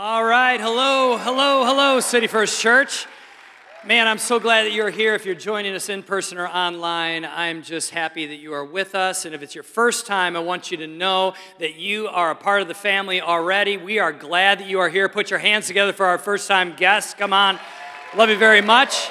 All right, hello, hello, hello, City First Church. Man, I'm so glad that you're here. If you're joining us in person or online, I'm just happy that you are with us. And if it's your first time, I want you to know that you are a part of the family already. We are glad that you are here. Put your hands together for our first time guests. Come on. Love you very much.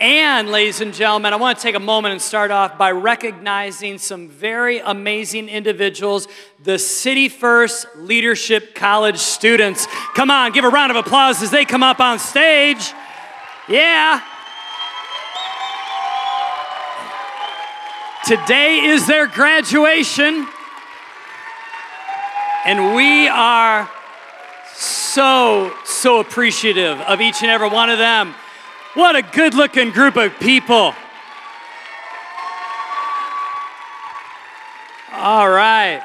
And, ladies and gentlemen, I want to take a moment and start off by recognizing some very amazing individuals, the City First Leadership College students. Come on, give a round of applause as they come up on stage. Yeah. Today is their graduation, and we are so, so appreciative of each and every one of them. What a good looking group of people. All right.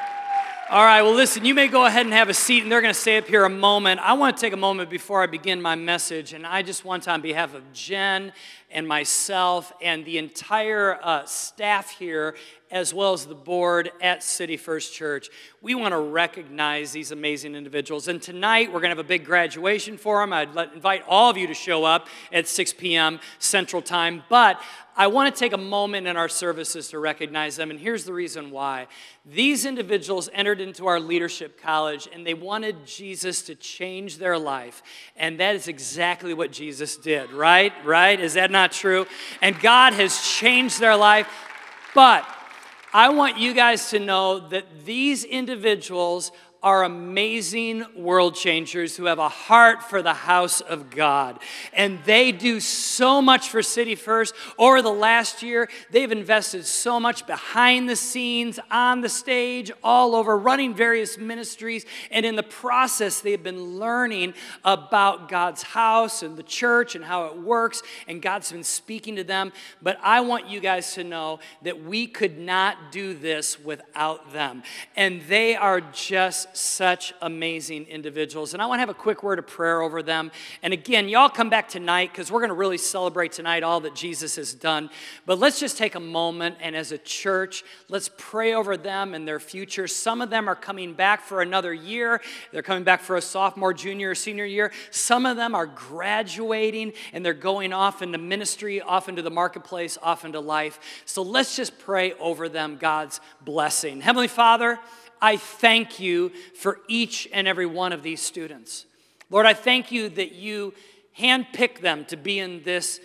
All right, well, listen, you may go ahead and have a seat, and they're going to stay up here a moment. I want to take a moment before I begin my message, and I just want to, on behalf of Jen and myself and the entire uh, staff here, as well as the board at City First Church, we want to recognize these amazing individuals. And tonight, we're going to have a big graduation for them. I'd invite all of you to show up at 6 p.m. Central Time. But I want to take a moment in our services to recognize them, and here's the reason why. These individuals entered into our leadership college and they wanted Jesus to change their life. And that is exactly what Jesus did, right? Right? Is that not true? And God has changed their life. But I want you guys to know that these individuals are amazing world changers who have a heart for the house of God. And they do so much for City First. Over the last year, they've invested so much behind the scenes, on the stage, all over, running various ministries. And in the process, they've been learning about God's house and the church and how it works. And God's been speaking to them. But I want you guys to know that we could not do this without them. And they are just such amazing individuals. And I want to have a quick word of prayer over them. And again, y'all come back tonight because we're going to really celebrate tonight all that Jesus has done. But let's just take a moment and as a church, let's pray over them and their future. Some of them are coming back for another year, they're coming back for a sophomore, junior, or senior year. Some of them are graduating and they're going off into ministry, off into the marketplace, off into life. So let's just pray over them God's blessing. Heavenly Father, I thank you for each and every one of these students. Lord, I thank you that you handpicked them to be in this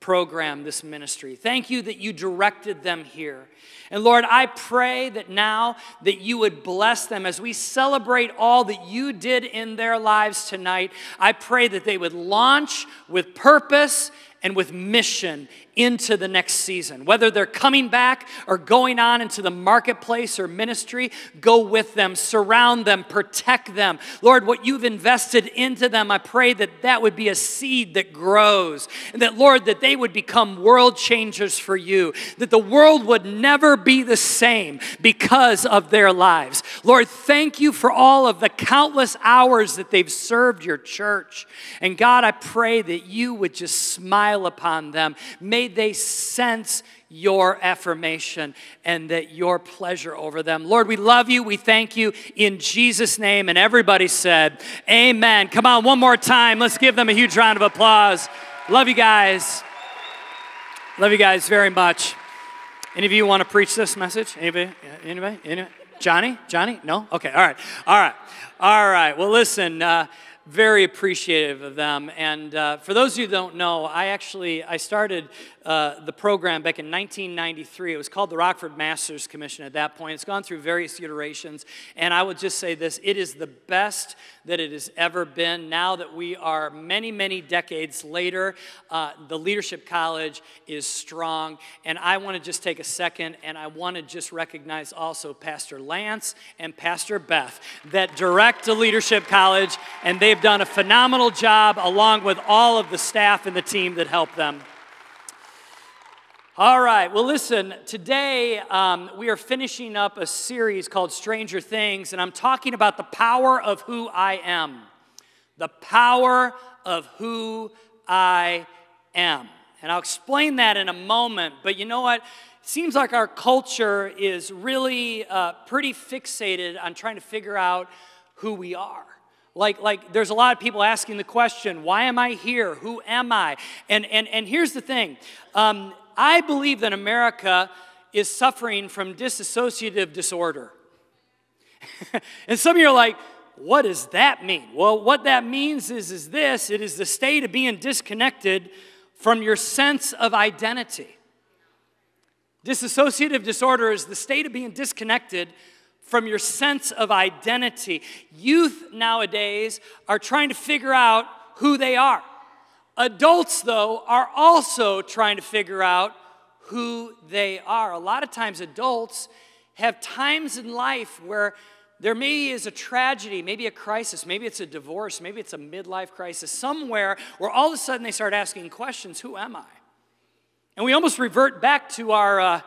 program, this ministry. Thank you that you directed them here. And Lord, I pray that now that you would bless them as we celebrate all that you did in their lives tonight. I pray that they would launch with purpose and with mission into the next season. Whether they're coming back or going on into the marketplace or ministry, go with them, surround them, protect them. Lord, what you've invested into them, I pray that that would be a seed that grows. And that, Lord, that they would become world changers for you. That the world would never be the same because of their lives. Lord, thank you for all of the countless hours that they've served your church. And God, I pray that you would just smile upon them. May they sense your affirmation and that your pleasure over them. Lord, we love you. We thank you in Jesus' name. And everybody said, Amen. Come on, one more time. Let's give them a huge round of applause. Love you guys. Love you guys very much. Any of you want to preach this message? Anybody? Anybody? Anybody? Johnny? Johnny? No? Okay, all right. All right. All right. Well, listen. Uh, very appreciative of them. And uh, for those of you who don't know, I actually I started uh, the program back in 1993. It was called the Rockford Masters Commission at that point. It's gone through various iterations, and I would just say this: it is the best that it has ever been. Now that we are many, many decades later, uh, the Leadership College is strong, and I want to just take a second and I want to just recognize also Pastor Lance and Pastor Beth that direct the Leadership College, and they've done a phenomenal job along with all of the staff and the team that help them. All right, well, listen, today um, we are finishing up a series called Stranger Things, and I'm talking about the power of who I am. The power of who I am. And I'll explain that in a moment, but you know what? It seems like our culture is really uh, pretty fixated on trying to figure out who we are. Like, like there's a lot of people asking the question, why am I here? Who am I? And, and, and here's the thing um, I believe that America is suffering from dissociative disorder. and some of you are like, what does that mean? Well, what that means is, is this it is the state of being disconnected from your sense of identity. Dissociative disorder is the state of being disconnected from your sense of identity. Youth nowadays are trying to figure out who they are. Adults, though, are also trying to figure out who they are. A lot of times, adults have times in life where there maybe is a tragedy, maybe a crisis, maybe it's a divorce, maybe it's a midlife crisis, somewhere where all of a sudden they start asking questions Who am I? And we almost revert back to our, uh,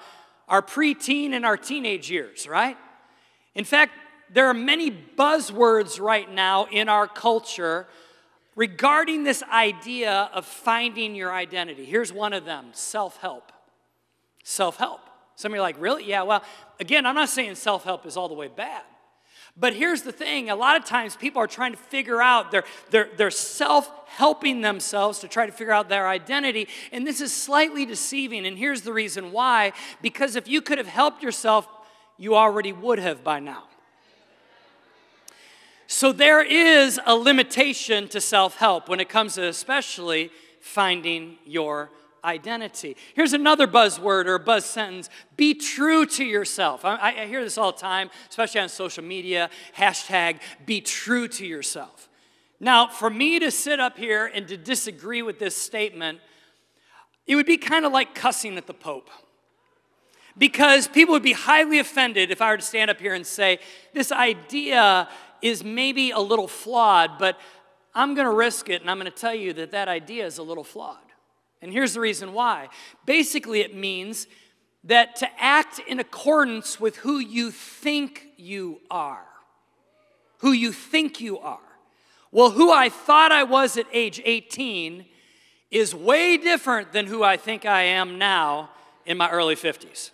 our preteen and our teenage years, right? In fact, there are many buzzwords right now in our culture regarding this idea of finding your identity. Here's one of them self help. Self help. Some of you are like, really? Yeah, well, again, I'm not saying self help is all the way bad. But here's the thing a lot of times people are trying to figure out, they're, they're, they're self helping themselves to try to figure out their identity. And this is slightly deceiving. And here's the reason why because if you could have helped yourself, you already would have by now. So there is a limitation to self help when it comes to especially finding your identity. Here's another buzzword or buzz sentence be true to yourself. I, I, hear this all the time, especially on social media hashtag be true to yourself. Now, for me to sit up here and to disagree with this statement, it would be kind of like cussing at the Pope. Because people would be highly offended if I were to stand up here and say, this idea is maybe a little flawed, but I'm going to risk it and I'm going to tell you that that idea is a little flawed. And here's the reason why. Basically, it means that to act in accordance with who you think you are. Who you think you are. Well, who I thought I was at age 18 is way different than who I think I am now in my early 50s.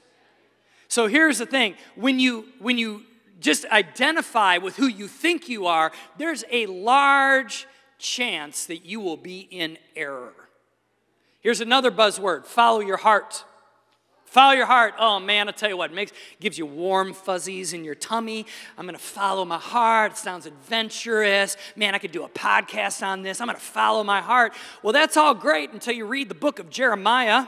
So here's the thing when you, when you just identify with who you think you are, there's a large chance that you will be in error. Here's another buzzword follow your heart. Follow your heart. Oh man, I tell you what, it makes gives you warm fuzzies in your tummy. I'm gonna follow my heart. It sounds adventurous. Man, I could do a podcast on this. I'm gonna follow my heart. Well, that's all great until you read the book of Jeremiah.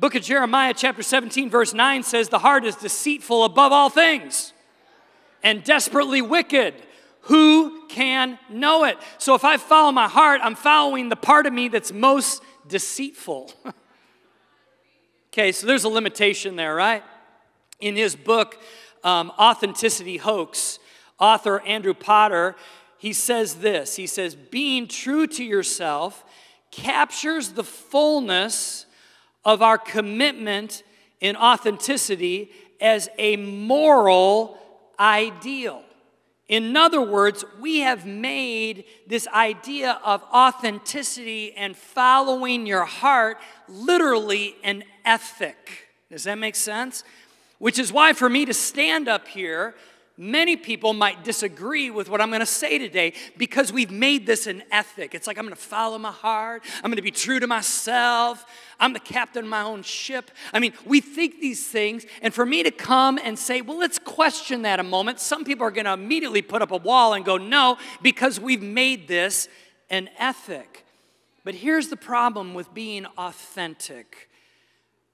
Book of Jeremiah, chapter 17, verse 9 says, The heart is deceitful above all things and desperately wicked. Who can know it? So if I follow my heart, I'm following the part of me that's most deceitful. okay, so there's a limitation there, right? In his book, um, Authenticity Hoax, author Andrew Potter, he says this He says, Being true to yourself captures the fullness of our commitment in authenticity as a moral ideal. In other words, we have made this idea of authenticity and following your heart literally an ethic. Does that make sense? Which is why, for me to stand up here Many people might disagree with what I'm going to say today because we've made this an ethic. It's like I'm going to follow my heart, I'm going to be true to myself, I'm the captain of my own ship. I mean, we think these things, and for me to come and say, well, let's question that a moment, some people are going to immediately put up a wall and go, no, because we've made this an ethic. But here's the problem with being authentic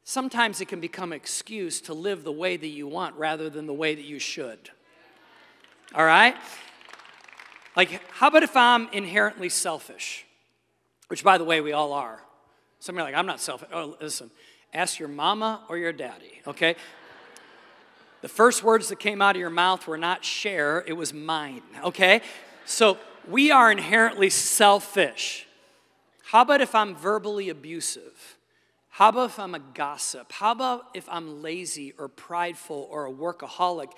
sometimes it can become an excuse to live the way that you want rather than the way that you should all right? Like, how about if I'm inherently selfish? Which, by the way, we all are. Some are like, I'm not selfish. Oh, listen, ask your mama or your daddy, okay? The first words that came out of your mouth were not share, it was mine, okay? So we are inherently selfish. How about if I'm verbally abusive? How about if I'm a gossip? How about if I'm lazy or prideful or a workaholic?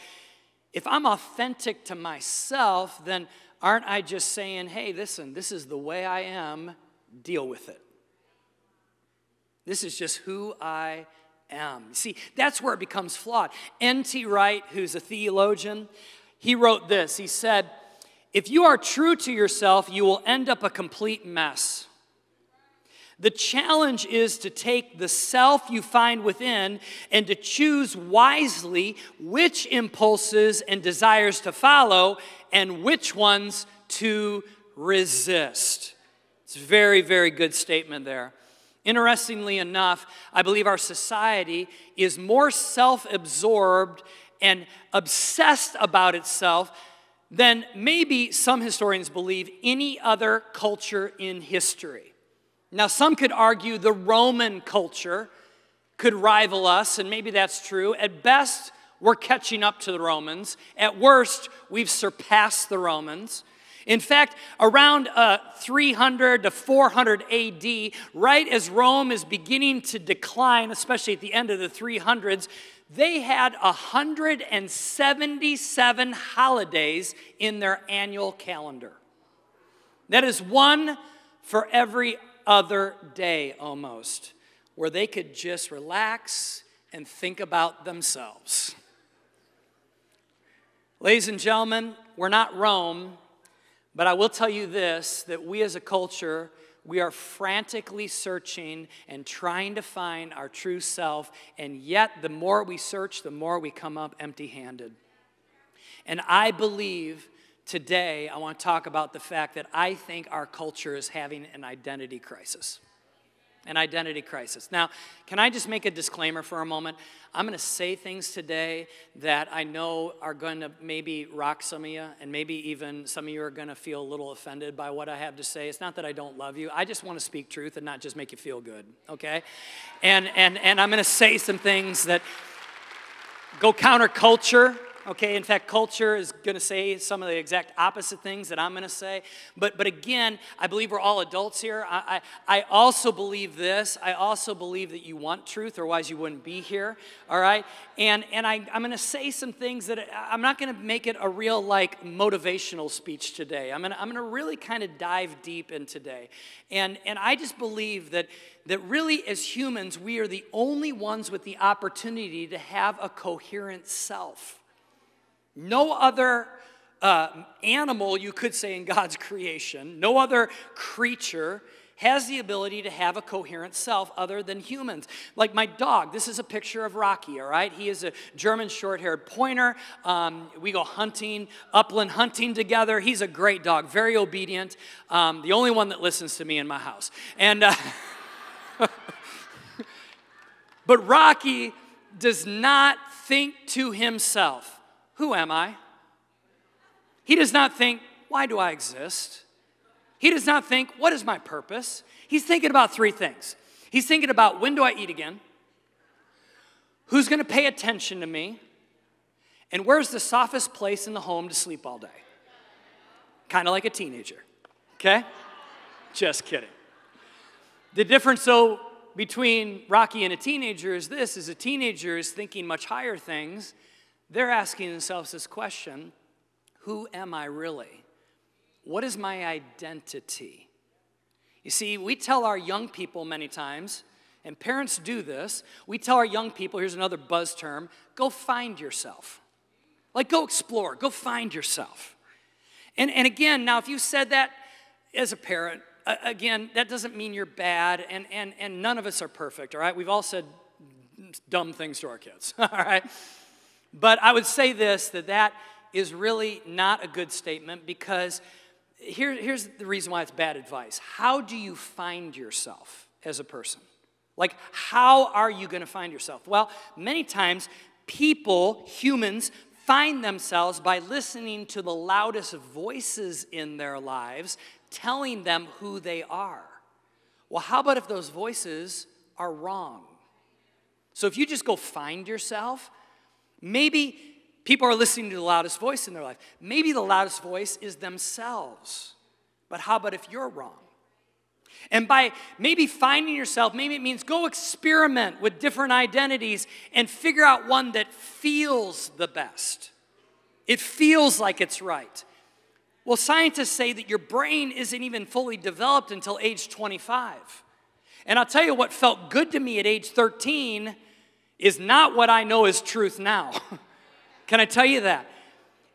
If I'm authentic to myself, then aren't I just saying, hey, listen, this is the way I am, deal with it? This is just who I am. See, that's where it becomes flawed. N.T. Wright, who's a theologian, he wrote this. He said, If you are true to yourself, you will end up a complete mess. The challenge is to take the self you find within and to choose wisely which impulses and desires to follow and which ones to resist. It's a very, very good statement there. Interestingly enough, I believe our society is more self absorbed and obsessed about itself than maybe some historians believe any other culture in history. Now, some could argue the Roman culture could rival us, and maybe that's true. At best, we're catching up to the Romans. At worst, we've surpassed the Romans. In fact, around uh, 300 to 400 AD, right as Rome is beginning to decline, especially at the end of the 300s, they had 177 holidays in their annual calendar. That is one for every other day almost, where they could just relax and think about themselves. Ladies and gentlemen, we're not Rome, but I will tell you this that we as a culture, we are frantically searching and trying to find our true self, and yet the more we search, the more we come up empty handed. And I believe today I want to talk about the fact that I think our culture is having an identity crisis an identity crisis. Now, can I just make a disclaimer for a moment? I'm going to say things today that I know are going to maybe rock some of you, and maybe even some of you are going to feel a little offended by what I have to say. It's not that I don't love you. I just want to speak truth and not just make you feel good, okay? And and and I'm going to say some things that go counterculture okay? In fact, culture is going to say some of the exact opposite things that I'm going to say. But, but again, I believe we're all adults here. I, I, I also believe this. I also believe that you want truth, otherwise, you wouldn't be here, all right? And, and I, I'm going to say some things that I'm not going to make it a real, like, motivational speech today. I'm going to I'm going to really kind of dive deep in today. And, and I just believe that, that really, as humans, we are the only ones with the opportunity to have a coherent self. No other uh, animal, you could say, in God's creation, no other creature has the ability to have a coherent self other than humans. Like my dog, this is a picture of Rocky, all right? He is a German short haired pointer. Um, we go hunting, upland hunting together. He's a great dog, very obedient, um, the only one that listens to me in my house. And, uh, but Rocky does not think to himself. Who am I? He does not think, Why do I exist? He does not think, What is my purpose? He's thinking about three things. He's thinking about, When do I eat again? Who's to pay attention to me? And where's the softest place in the home to sleep all day? Kind of like a teenager, okay? Just kidding. The difference, though, between Rocky and a teenager is this is a teenager is thinking much higher things they're asking themselves this question Who am I really? What is my identity? You see, we tell our young people many times, and parents do this, we tell our young people, here's another buzz term go find yourself. Like, go explore, go find yourself. And, and again, now, if you said that as a parent, again, that doesn't mean you're bad, and, and, and none of us are perfect, all right? We've all said dumb things to our kids, all right? But I would say this that that is really not a good statement because here, here's the reason why it's bad advice. How do you find yourself as a person? Like, how are you going to find yourself? Well, many times people, humans, find themselves by listening to the loudest voices in their lives telling them who they are. Well, how about if those voices are wrong? So if you just go find yourself, Maybe people are listening to the loudest voice in their life. Maybe the loudest voice is themselves. But how about if you're wrong? And by maybe finding yourself, maybe it means go experiment with different identities and figure out one that feels the best. It feels like it's right. Well, scientists say that your brain isn't even fully developed until age 25. And I'll tell you what felt good to me at age 13 is not what I know is truth now. Can I tell you that?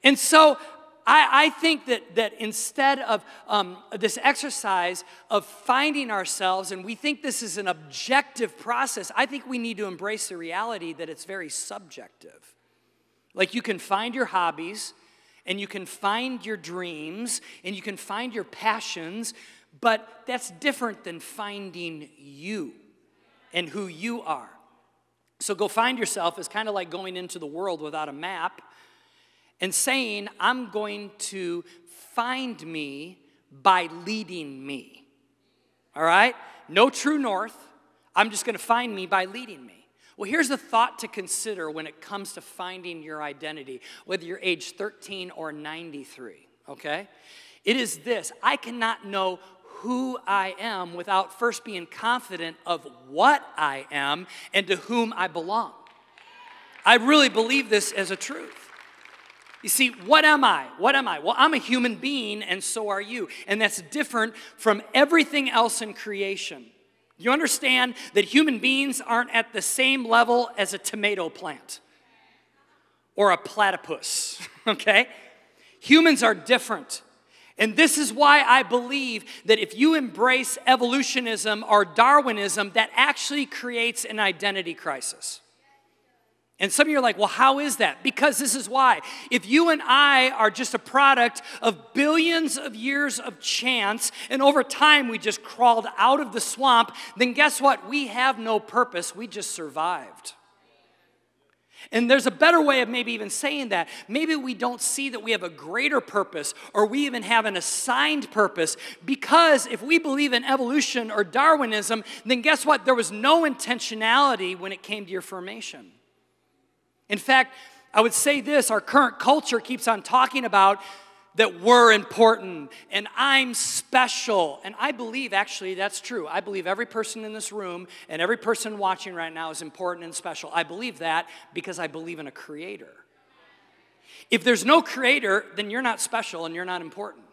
And so I, I think that, that instead of um, this exercise of finding ourselves, and we think this is an objective process, I think we need to embrace the reality that it's very subjective. Like you can find your hobbies, and you can find your dreams, and you can find your passions, but that's different than finding you and who you are. So go find yourself is kind of like going into the world without a map and saying, I'm going to find me by leading me. All right? No true north. I'm just going to find me by leading me. Well, here's a thought to consider when it comes to finding your identity, whether you're age 13 or 93, okay? It is this I cannot know who I am without first being confident of what I am and to whom I belong. I really believe this as a truth. You see, what am I? What am I? Well, I'm a human being, and so are you. And that's different from everything else in creation. You understand that human beings aren't at the same level as a tomato plant or a platypus, okay? Humans are different. And this is why I believe that if you embrace evolutionism or Darwinism, that actually creates an identity crisis. And some of you are like, well, how is that? Because this is why. If you and I are just a product of billions of years of chance, and over time we just crawled out of the swamp, then guess what? We have no purpose. We just survived. And there's a better way of maybe even saying that. Maybe we don't see that we have a greater purpose or we even have an assigned purpose because if we believe in evolution or Darwinism, then guess what? There was no intentionality when it came to your formation. In fact, I would say this our current culture keeps on talking about that we're important and I'm special. And I believe actually that's true. I believe every person in this room and every person watching right now is important and special. I believe that because I believe in a creator. If there's no creator, then you're not special and you're not important.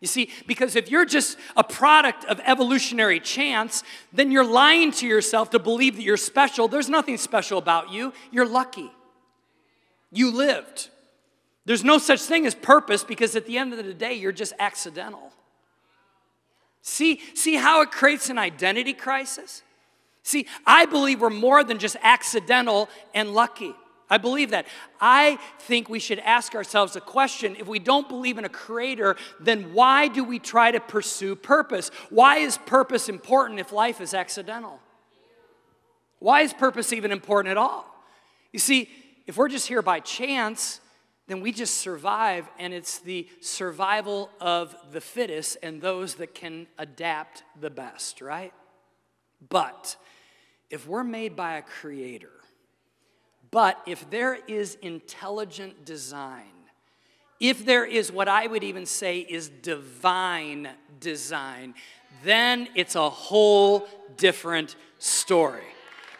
You see, because if you're just a product of evolutionary chance, then you're lying to yourself to believe that you're special. There's nothing special about you. You're lucky. You lived. There's no such thing as purpose because at the end of the day, you're just accidental. See, see how it creates an identity crisis? See, I believe we're more than just accidental and lucky. I believe that. I think we should ask ourselves a question if we don't believe in a creator, then why do we try to pursue purpose? Why is purpose important if life is accidental? Why is purpose even important at all? You see, if we're just here by chance, then we just survive, and it's the survival of the fittest and those that can adapt the best, right? But if we're made by a creator, but if there is intelligent design, if there is what I would even say is divine design, then it's a whole different story.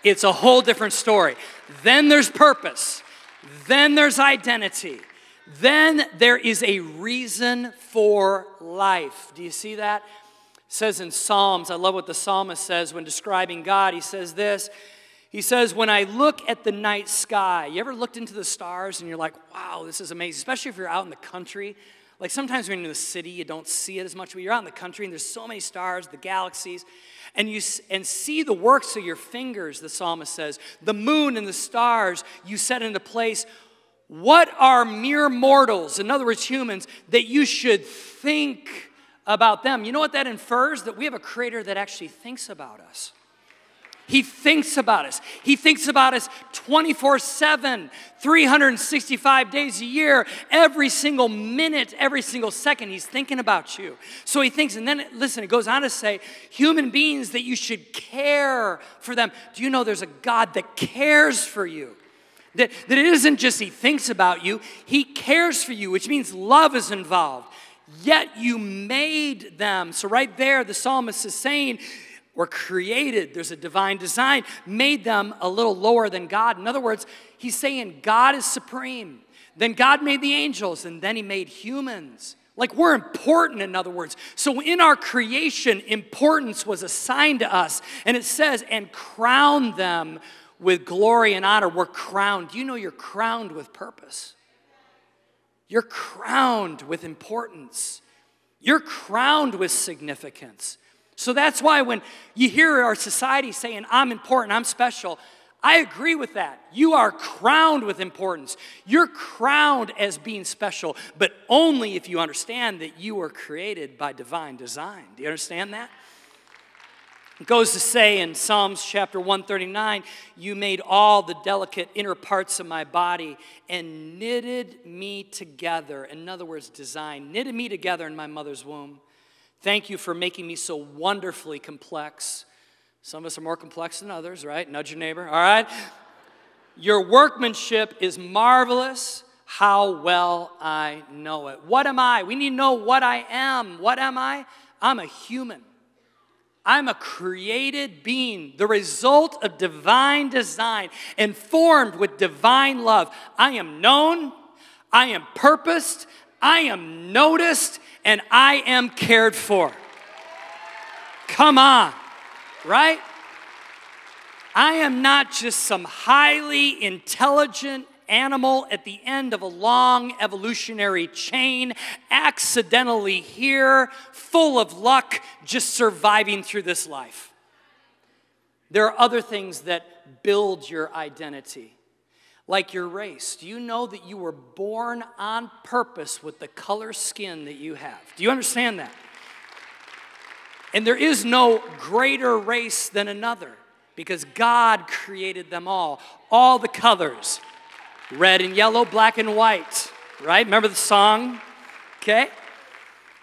It's a whole different story. Then there's purpose. Then there's identity. Then there is a reason for life. Do you see that? It says in Psalms, I love what the psalmist says when describing God. He says this he says, When I look at the night sky, you ever looked into the stars and you're like, wow, this is amazing, especially if you're out in the country. Like sometimes when you're in the city, you don't see it as much, but you're out in the country and there's so many stars, the galaxies, and you and see the works of your fingers, the psalmist says, the moon and the stars you set into place. What are mere mortals, in other words, humans, that you should think about them? You know what that infers? That we have a creator that actually thinks about us. He thinks about us. He thinks about us 24 7, 365 days a year, every single minute, every single second. He's thinking about you. So he thinks, and then listen, it goes on to say, human beings that you should care for them. Do you know there's a God that cares for you? That, that it isn't just he thinks about you, he cares for you, which means love is involved. Yet you made them. So, right there, the psalmist is saying, were created, there's a divine design, made them a little lower than God. In other words, he's saying God is supreme. Then God made the angels, and then he made humans. Like we're important, in other words. So in our creation, importance was assigned to us. And it says, and crown them with glory and honor. We're crowned. You know you're crowned with purpose? You're crowned with importance. You're crowned with significance. So that's why when you hear our society saying, I'm important, I'm special, I agree with that. You are crowned with importance. You're crowned as being special, but only if you understand that you were created by divine design. Do you understand that? It goes to say in Psalms chapter 139 You made all the delicate inner parts of my body and knitted me together. In other words, design, knitted me together in my mother's womb. Thank you for making me so wonderfully complex. Some of us are more complex than others, right? Nudge your neighbor, all right? Your workmanship is marvelous. How well I know it. What am I? We need to know what I am. What am I? I'm a human. I'm a created being, the result of divine design, informed with divine love. I am known, I am purposed, I am noticed, and I am cared for. Come on, right? I am not just some highly intelligent animal at the end of a long evolutionary chain, accidentally here, full of luck, just surviving through this life. There are other things that build your identity, like your race. Do you know that you were born on purpose with the color skin that you have? Do you understand that? And there is no greater race than another because God created them all, all the colors red and yellow, black and white, right? Remember the song? Okay?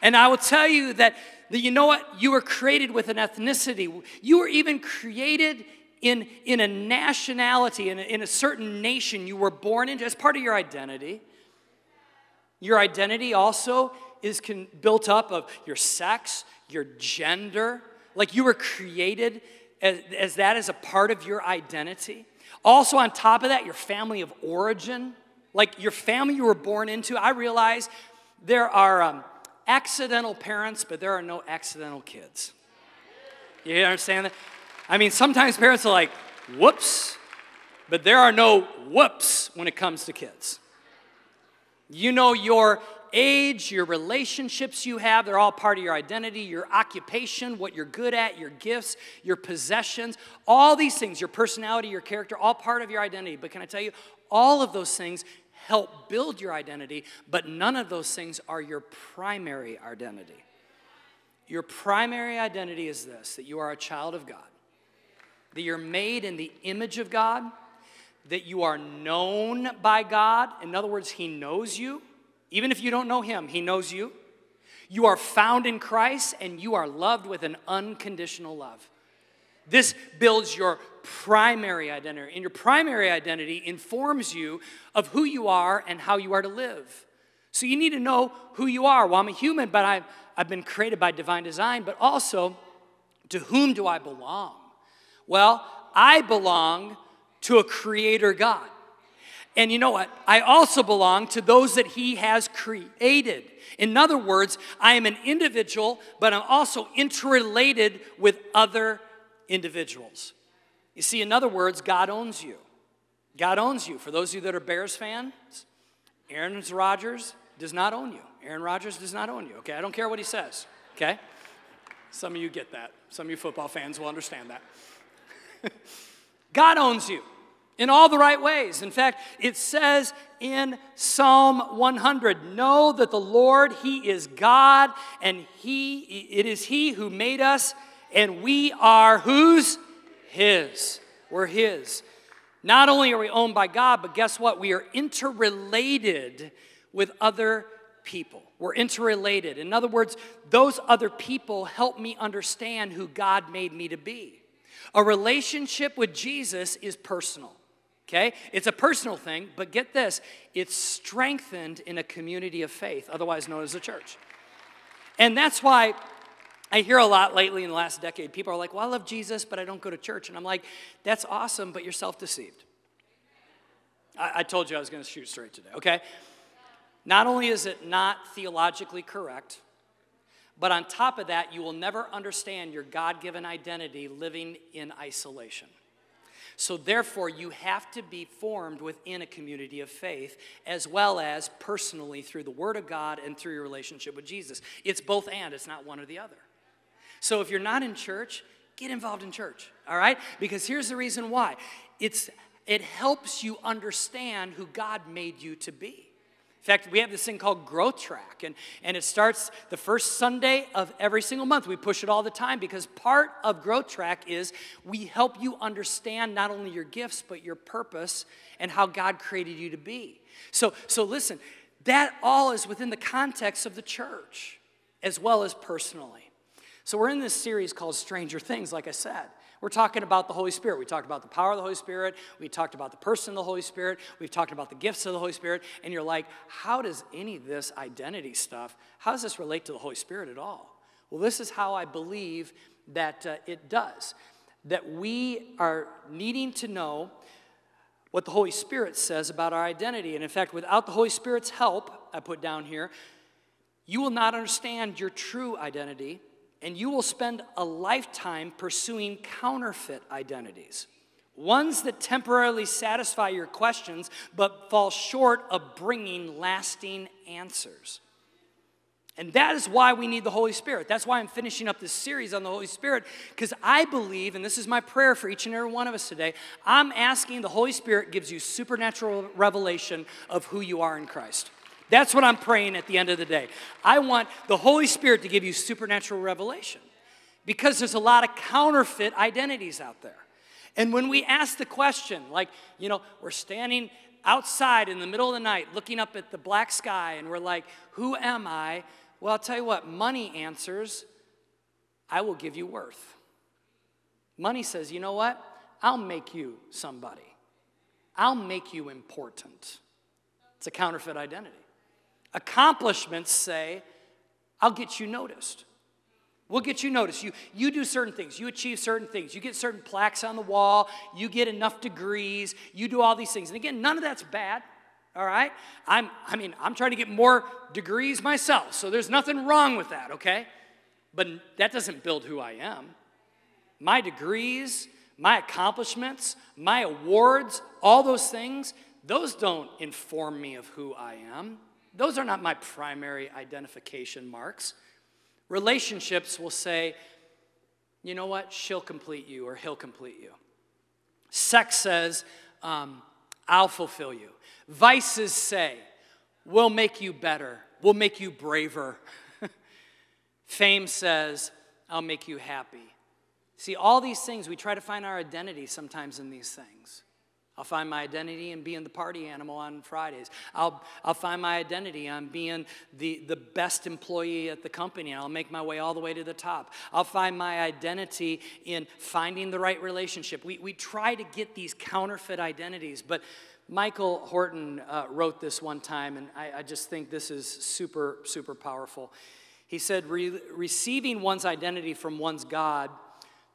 And I will tell you that, that you know what? You were created with an ethnicity. You were even created in, in a nationality, in a, in a certain nation you were born into as part of your identity. Your identity also is con- built up of your sex, your gender. Like you were created as, as that as a part of your identity. Also, on top of that, your family of origin, like your family you were born into. I realize there are um, accidental parents, but there are no accidental kids. You understand that? I mean, sometimes parents are like, whoops, but there are no whoops when it comes to kids. You know your age, your relationships you have, they're all part of your identity, your occupation, what you're good at, your gifts, your possessions, all these things, your personality, your character, all part of your identity. But can I tell you, all of those things help build your identity, but none of those things are your primary identity. Your primary identity is this that you are a child of God, that you're made in the image of God, that you are known by God. In other words, He knows you. Even if you don't know him, he knows you. You are found in Christ and you are loved with an unconditional love. This builds your primary identity, and your primary identity informs you of who you are and how you are to live. So you need to know who you are. Well, I'm a human, but I've, I've been created by divine design, but also to whom do I belong? Well, I belong to a creator God. And you know what? I also belong to those that He has created. In other words, I am an individual, but I'm also interrelated with other individuals. You see, in other words, God owns you. God owns you. For those of you that are Bears fans, Aaron Rodgers does not own you. Aaron Rodgers does not own you, okay? I don't care what he says, okay? Some of you get that. Some of you football fans will understand that. God owns you in all the right ways. In fact, it says in Psalm 100 Know that the Lord, He is God, and He, it is He who made us, and we are whose? His. We're His. Not only are we owned by God, but guess what? We are interrelated with other people. We're interrelated. In other words, those other people help me understand who God made me to be. A relationship with Jesus is personal. Okay? It's a personal thing, but get this it's strengthened in a community of faith, otherwise known as a church. And that's why I hear a lot lately in the last decade people are like, well, I love Jesus, but I don't go to church. And I'm like, that's awesome, but you're self deceived. I-, I told you I was going to shoot straight today, okay? Not only is it not theologically correct, but on top of that, you will never understand your God given identity living in isolation. So, therefore, you have to be formed within a community of faith as well as personally through the Word of God and through your relationship with Jesus. It's both and, it's not one or the other. So, if you're not in church, get involved in church, all right? Because here's the reason why it's, it helps you understand who God made you to be. In fact, we have this thing called Growth Track, and, and it starts the first Sunday of every single month. We push it all the time because part of Growth Track is we help you understand not only your gifts, but your purpose and how God created you to be. So, so listen, that all is within the context of the church as well as personally. So, we're in this series called Stranger Things, like I said. We're talking about the Holy Spirit. We talked about the power of the Holy Spirit. We talked about the person of the Holy Spirit. We've talked about the gifts of the Holy Spirit. And you're like, how does any of this identity stuff, how does this relate to the Holy Spirit at all? Well, this is how I believe that uh, it does. That we are needing to know what the Holy Spirit says about our identity. And in fact, without the Holy Spirit's help, I put down here, you will not understand your true identity and you will spend a lifetime pursuing counterfeit identities. Ones that temporarily satisfy your questions, but fall short of bringing lasting answers. And that is why we need the Holy Spirit. That's why I'm finishing up this series on the Holy Spirit, because I believe, and this is my prayer for each and every one of us today, I'm asking the Holy Spirit gives you supernatural revelation of who you are in Christ. That's what I'm praying at the end of the day. I want the Holy Spirit to give you supernatural revelation because there's a lot of counterfeit identities out there. And when we ask the question, like, you know, we're standing outside in the middle of the night looking up at the black sky and we're like, who am I? Well, I'll tell you what, money answers, I will give you worth. Money says, you know what? I'll make you somebody. I'll make you important. It's a counterfeit identity. Accomplishments say, I'll get you noticed. We'll get you noticed. You, you do certain things. You achieve certain things. You get certain plaques on the wall. You get enough degrees. You do all these things. And again, none of that's bad. All right? I'm, I mean, I'm trying to get more degrees myself. So there's nothing wrong with that, okay? But that doesn't build who I am. My degrees, my accomplishments, my awards, all those things, those don't inform me of who I am. Those are not my primary identification marks. Relationships will say, you know what, she'll complete you or he'll complete you. Sex says, um, I'll fulfill you. Vices say, we'll make you better, we'll make you braver. Fame says, I'll make you happy. See, all these things, we try to find our identity sometimes in these things. I'll find my identity in being the party animal on Fridays. I'll, I'll find my identity on being the, the best employee at the company, and I'll make my way all the way to the top. I'll find my identity in finding the right relationship. We, we try to get these counterfeit identities, but Michael Horton uh, wrote this one time, and I, I, just think this is super, super powerful. He said, Re- receiving one's identity from one's God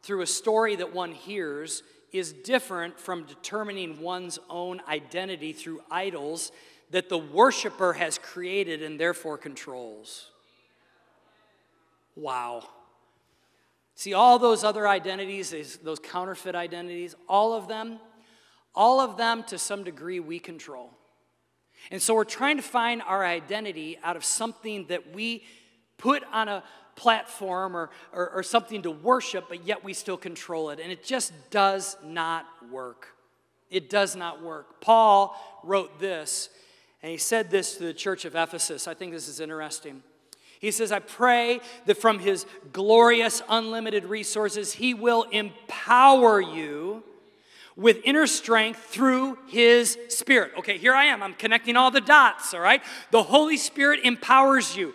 through a story that one hears is different from determining one's own identity through idols that the worshiper has created and therefore controls. Wow. See, all those other identities, those counterfeit identities, all of them, all of them to some degree we control. And so we're trying to find our identity out of something that we put on a platform or, or, or something to worship, but yet we still control it. And it just does not work. It does not work. Paul wrote this, and he said this to the church of Ephesus. I think this is interesting. He says, I pray that from his glorious, unlimited resources, he will empower you with inner strength through his spirit. Okay, here I am. I'm connecting all the dots, all right? The Holy Spirit empowers you.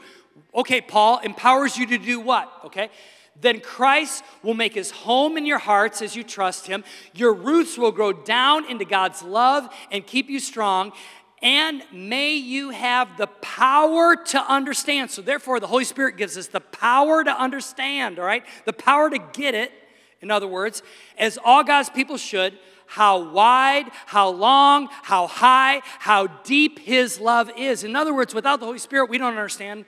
Okay, Paul empowers you to do what? Okay. Then Christ will make his home in your hearts as you trust him. Your roots will grow down into God's love and keep you strong. And may you have the power to understand. So, therefore, the Holy Spirit gives us the power to understand, all right? The power to get it, in other words, as all God's people should, how wide, how long, how high, how deep his love is. In other words, without the Holy Spirit, we don't understand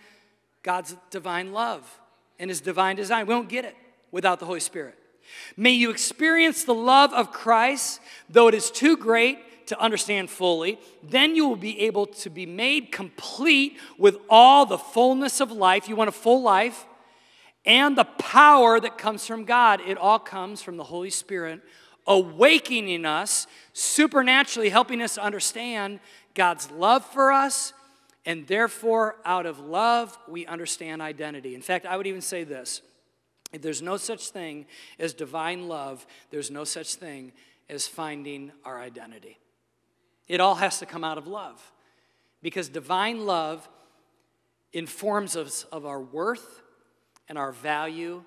God's divine love and his divine design. We don't get it without the Holy Spirit. May you experience the love of Christ, though it is too great to understand fully. Then you will be able to be made complete with all the fullness of life. You want a full life? And the power that comes from God. It all comes from the Holy Spirit, awakening us, supernaturally helping us understand God's love for us. And therefore, out of love, we understand identity. In fact, I would even say this if there's no such thing as divine love, there's no such thing as finding our identity. It all has to come out of love because divine love informs us of our worth and our value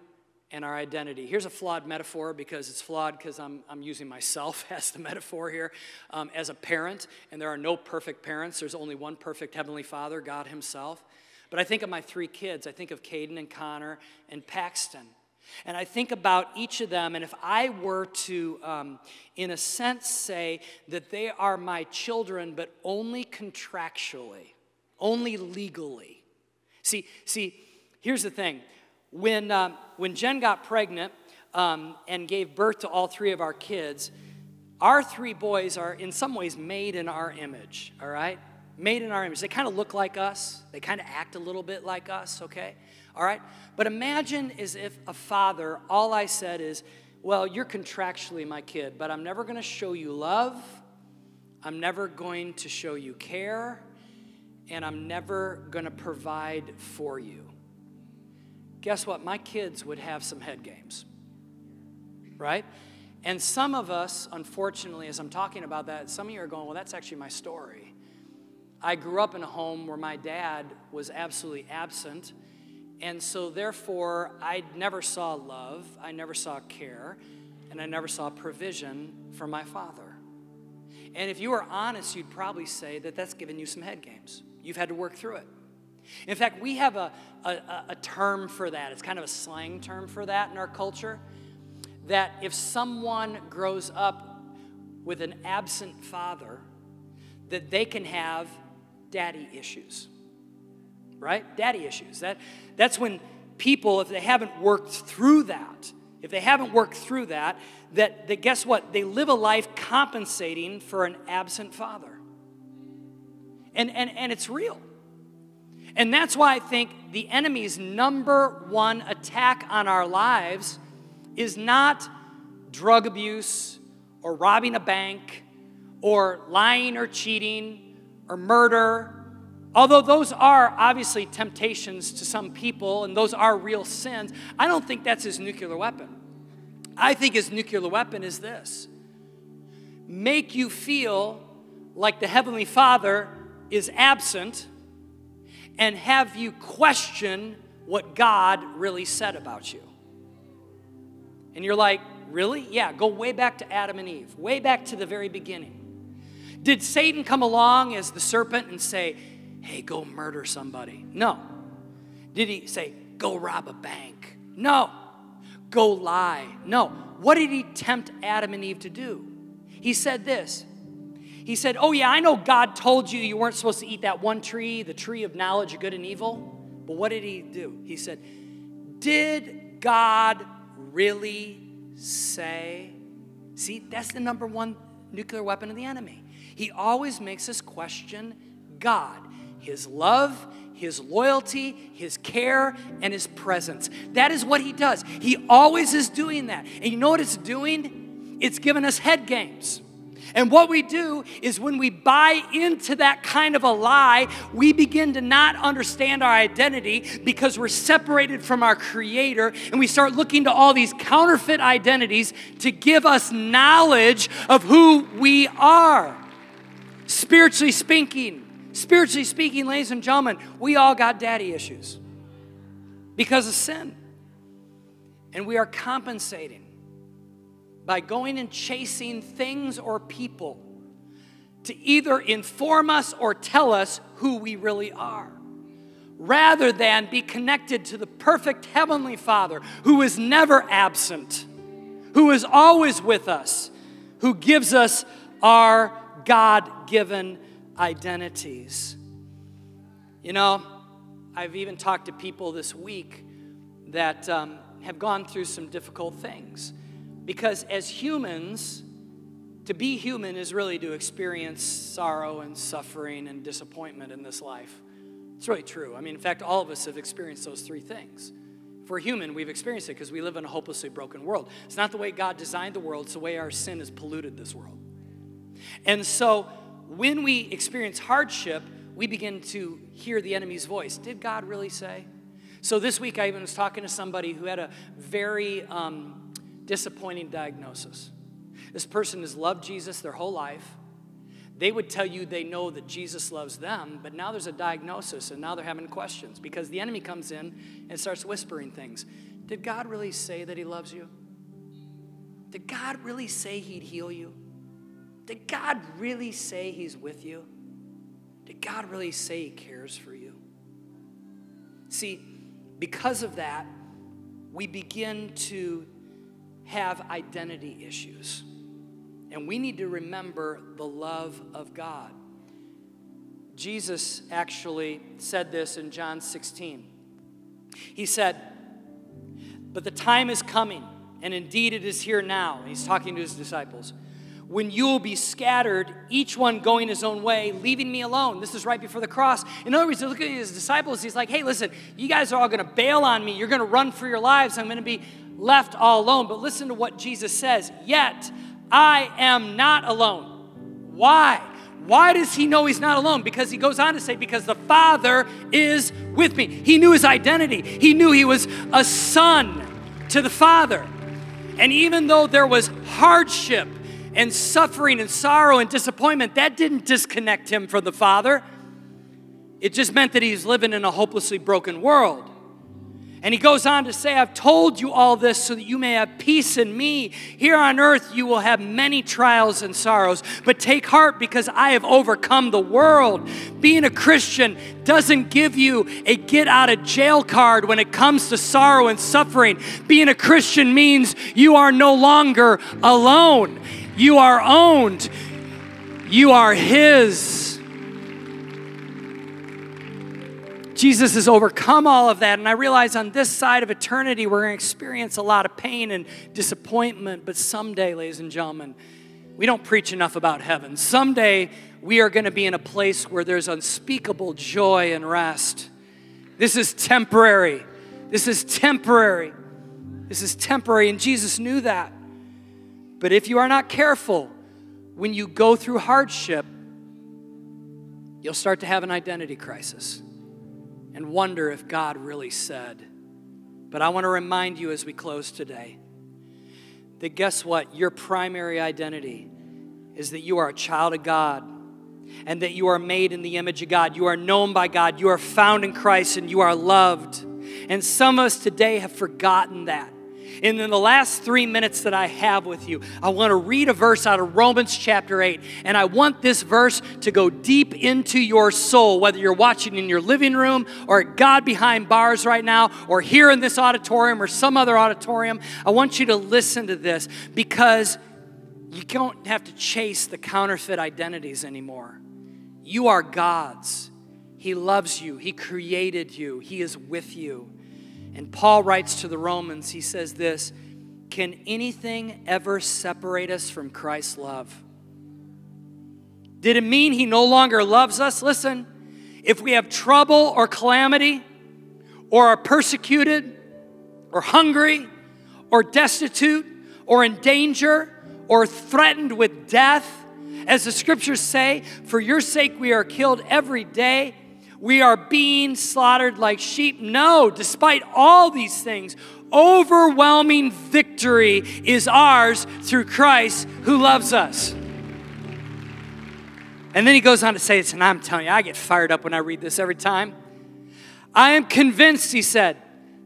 and our identity. Here's a flawed metaphor because it's flawed because I'm, I'm using myself as the metaphor here. Um, as a parent, and there are no perfect parents, there's only one perfect Heavenly Father, God Himself. But I think of my three kids. I think of Caden and Connor and Paxton. And I think about each of them, and if I were to, um, in a sense, say that they are my children, but only contractually, only legally. See, see, here's the thing. When, um, when Jen got pregnant um, and gave birth to all three of our kids, our three boys are in some ways made in our image, all right? Made in our image. They kind of look like us, they kind of act a little bit like us, okay? All right? But imagine as if a father, all I said is, well, you're contractually my kid, but I'm never going to show you love. I'm never going to show you care. And I'm never going to provide for you. Guess what? My kids would have some head games. Right? And some of us, unfortunately, as I'm talking about that, some of you are going, well, that's actually my story. I grew up in a home where my dad was absolutely absent and so, therefore, I never saw love, I never saw care, and I never saw provision from my father. And if you were honest, you'd probably say that that's given you some head games. You've had to work through it. In fact, we have a, a, a term for that. It's kind of a slang term for that in our culture. That if someone grows up with an absent father, that they can have daddy issues right? Daddy issues. That, that's when people, if they haven't worked through that, if they haven't worked through that, that, that guess what? They live a life compensating for an absent father. And, and, and it's real. And that's why I think the enemy's number one attack on our lives is not drug abuse or robbing a bank or lying or cheating or murder Although those are obviously temptations to some people and those are real sins, I don't think that's his nuclear weapon. I think his nuclear weapon is this make you feel like the Heavenly Father is absent and have you question what God really said about you. And you're like, really? Yeah, go way back to Adam and Eve, way back to the very beginning. Did Satan come along as the serpent and say, hey, go murder somebody. No. Did he say, go rob a bank? No. Go lie? No. What did he tempt Adam and Eve to do? He said this. He said, Oh, yeah, I know God told you you weren't supposed to eat that one tree, the tree of knowledge of good and evil. But what did he do? He said, Did God really say? See, that's the number one nuclear weapon of the enemy. He always makes us question God his love, his loyalty, his care, and his presence. That is what he does. He always is doing that. And you know what it's doing? It's giving us head games. And what we do is when we buy into that kind of a lie, we begin to not understand our identity because we're separated from our Creator and we start looking to all these counterfeit identities to give us knowledge of who we are. Spiritually speaking, Spiritually speaking, ladies and gentlemen, we all got daddy issues because of sin. And we are compensating by going and chasing things or people to either inform us or tell us who we really are, rather than be connected to the perfect Heavenly Father who is never absent, who is always with us, who gives us our God given identities. You know, I've even talked to people this week that um, have gone through some difficult things. Because as humans, to be human is really to experience sorrow and suffering and disappointment in this life. It's really true. I mean, in fact, all of us have experienced those three things. If we're human, we've experienced it because we live in a hopelessly broken world. It's not the way God designed the world, it's the way our sin has polluted this world. And so when we experience hardship, we begin to hear the enemy's voice. Did God really say? So this week, I even was talking to somebody who had a very um, disappointing diagnosis. This person has loved Jesus their whole life. They would tell you they know that Jesus loves them, but now there's a diagnosis and now they're having questions because the enemy comes in and starts whispering things. Did God really say that He loves you? Did God really say He'd heal you? Did God really say He's with you? Did God really say He cares for you? See, because of that, we begin to have identity issues. And we need to remember the love of God. Jesus actually said this in John 16. He said, But the time is coming, and indeed it is here now. And he's talking to his disciples. When you will be scattered, each one going his own way, leaving me alone. This is right before the cross. In other words, looking at his disciples, he's like, Hey, listen, you guys are all going to bail on me. You're going to run for your lives. I'm going to be left all alone. But listen to what Jesus says. Yet, I am not alone. Why? Why does he know he's not alone? Because he goes on to say, Because the Father is with me. He knew his identity, he knew he was a son to the Father. And even though there was hardship and suffering and sorrow and disappointment, that didn't disconnect him from the Father. It just meant that he's living in a hopelessly broken world. And he goes on to say, I've told you all this so that you may have peace in me. Here on earth you will have many trials and sorrows, but take heart because I have overcome the world. Being a Christian doesn't give you a get out of jail card when it comes to sorrow and suffering. Being a Christian means you are no longer alone, you are owned, you are His. Jesus has overcome all of that. And I realize on this side of eternity, we're going to experience a lot of pain and disappointment. But someday, ladies and gentlemen, we don't preach enough about heaven. Someday, we are going to be in a place where there's unspeakable joy and rest. This is temporary. This is temporary. This is temporary. And Jesus knew that. But if you are not careful, when you go through hardship, you'll start to have an identity crisis and wonder if God really said. But I want to remind you as we close today that guess what? Your primary identity is that you are a child of God and that you are made in the image of God. You are known by God. You are found in Christ and you are loved. And some of us today have forgotten that. And in the last three minutes that I have with you, I want to read a verse out of Romans chapter 8. And I want this verse to go deep into your soul, whether you're watching in your living room or God behind bars right now, or here in this auditorium or some other auditorium. I want you to listen to this because you don't have to chase the counterfeit identities anymore. You are God's. He loves you, He created you, He is with you. And Paul writes to the Romans, he says this Can anything ever separate us from Christ's love? Did it mean he no longer loves us? Listen, if we have trouble or calamity, or are persecuted, or hungry, or destitute, or in danger, or threatened with death, as the scriptures say, for your sake we are killed every day we are being slaughtered like sheep. No, despite all these things, overwhelming victory is ours through Christ who loves us. And then he goes on to say this, and I'm telling you, I get fired up when I read this every time. I am convinced, he said,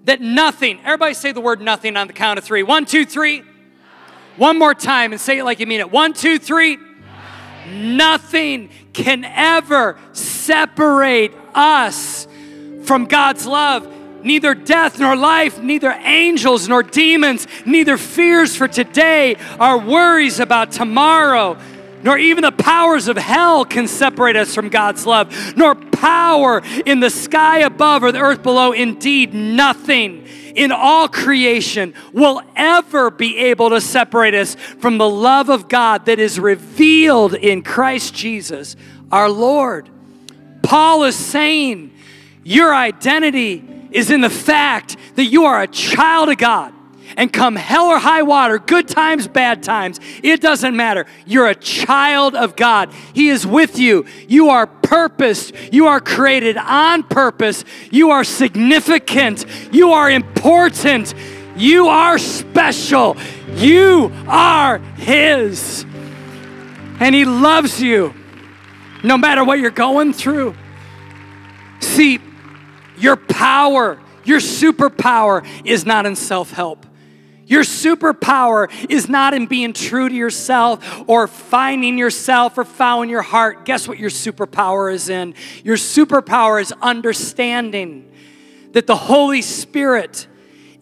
that nothing, everybody say the word nothing on the count of three. One, two, three. One more time and say it like you mean it. One, two, three. Nothing can ever separate us from God's love. Neither death nor life, neither angels nor demons, neither fears for today, our worries about tomorrow, nor even the powers of hell can separate us from God's love, nor power in the sky above or the earth below. Indeed, nothing in all creation will ever be able to separate us from the love of God that is revealed in Christ Jesus our Lord. Paul is saying your identity is in the fact that you are a child of God. And come hell or high water, good times, bad times, it doesn't matter. You're a child of God. He is with you. You are purposed. You are created on purpose. You are significant. You are important. You are special. You are His. And He loves you no matter what you're going through. See, your power, your superpower is not in self help. Your superpower is not in being true to yourself or finding yourself or following your heart. Guess what your superpower is in? Your superpower is understanding that the Holy Spirit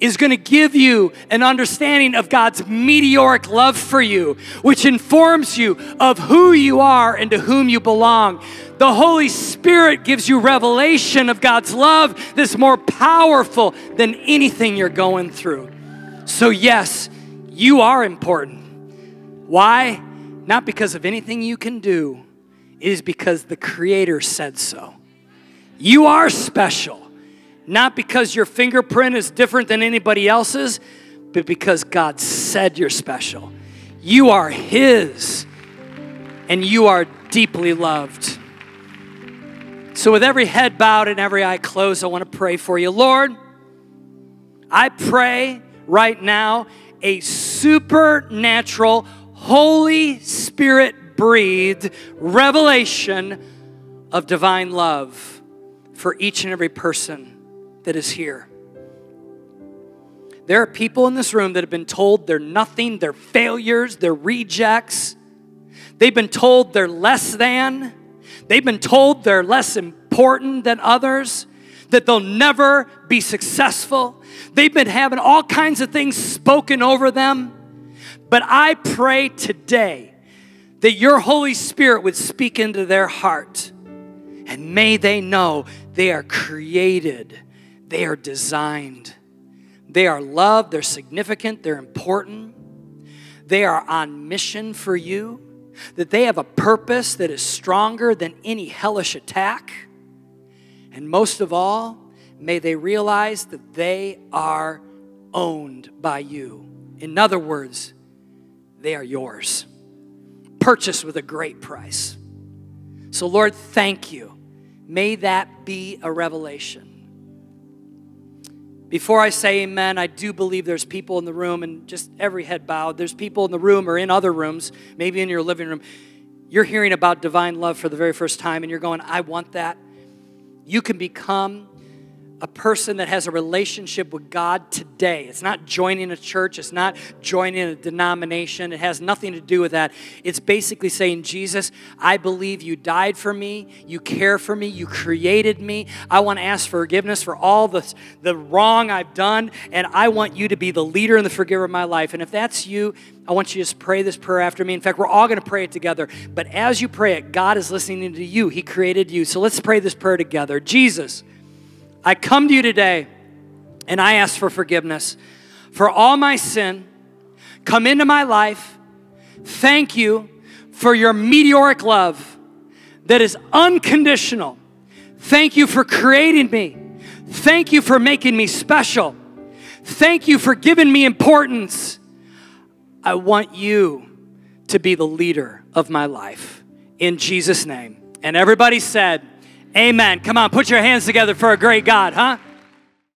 is going to give you an understanding of God's meteoric love for you, which informs you of who you are and to whom you belong. The Holy Spirit gives you revelation of God's love that's more powerful than anything you're going through. So, yes, you are important. Why? Not because of anything you can do, it is because the Creator said so. You are special, not because your fingerprint is different than anybody else's, but because God said you're special. You are His, and you are deeply loved. So, with every head bowed and every eye closed, I want to pray for you. Lord, I pray right now a supernatural, Holy Spirit breathed revelation of divine love for each and every person that is here. There are people in this room that have been told they're nothing, they're failures, they're rejects. They've been told they're less than. They've been told they're less important than others, that they'll never be successful. They've been having all kinds of things spoken over them. But I pray today that your Holy Spirit would speak into their heart. And may they know they are created, they are designed, they are loved, they're significant, they're important, they are on mission for you that they have a purpose that is stronger than any hellish attack. And most of all, may they realize that they are owned by you. In other words, they are yours, purchased with a great price. So, Lord, thank you. May that be a revelation. Before I say amen, I do believe there's people in the room, and just every head bowed, there's people in the room or in other rooms, maybe in your living room. You're hearing about divine love for the very first time, and you're going, I want that. You can become a person that has a relationship with God today. It's not joining a church, it's not joining a denomination, it has nothing to do with that. It's basically saying, Jesus, I believe you died for me, you care for me, you created me. I want to ask forgiveness for all the, the wrong I've done, and I want you to be the leader and the forgiver of my life. And if that's you, I want you to just pray this prayer after me. In fact, we're all going to pray it together. But as you pray it, God is listening to you. He created you. So let's pray this prayer together. Jesus, I come to you today and I ask for forgiveness for all my sin. Come into my life. Thank you for your meteoric love that is unconditional. Thank you for creating me. Thank you for making me special. Thank you for giving me importance. I want you to be the leader of my life. In Jesus' name. And everybody said, Amen. Come on, put your hands together for a great God, huh?